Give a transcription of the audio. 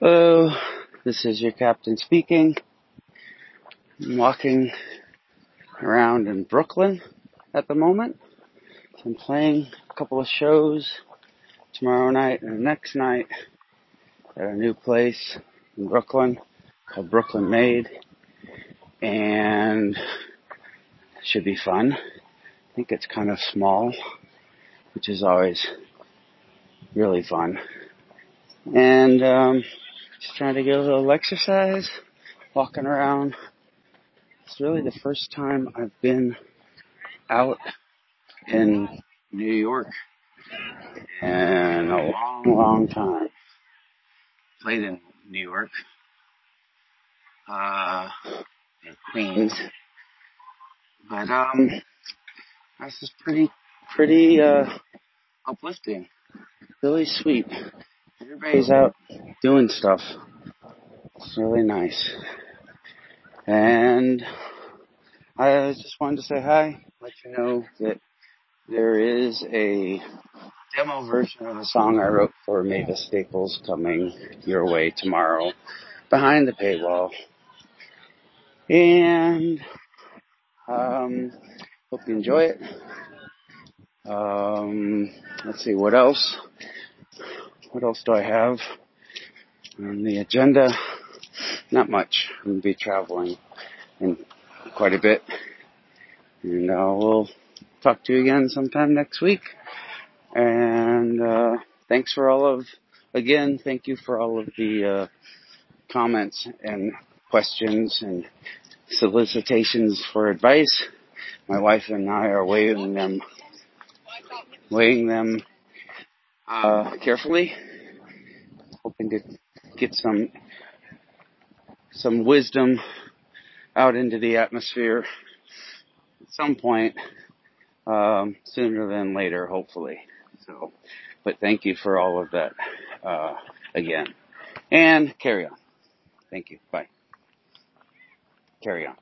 Hello, this is your captain speaking. I'm walking around in Brooklyn at the moment. I'm playing a couple of shows tomorrow night and next night at a new place in Brooklyn called Brooklyn Made and should be fun. I think it's kind of small, which is always really fun. And um, trying to get a little exercise, walking around. It's really the first time I've been out in New York in a long, long time. Played in New York, uh, in Queens, but um, this is pretty, pretty uh, uplifting, really sweet. Everybody's out doing stuff. It's really nice. And I just wanted to say hi, let you know that there is a demo version of a song I wrote for Mavis Staples coming your way tomorrow behind the paywall. And um, hope you enjoy it. Um, let's see, what else? What else do I have on the agenda? Not much. I'm to be traveling in quite a bit. And uh, we'll talk to you again sometime next week. And uh, thanks for all of, again, thank you for all of the uh, comments and questions and solicitations for advice. My wife and I are weighing them, weighing them uh, carefully, hoping to get some some wisdom out into the atmosphere at some point, um, sooner than later, hopefully. So, but thank you for all of that uh, again, and carry on. Thank you. Bye. Carry on.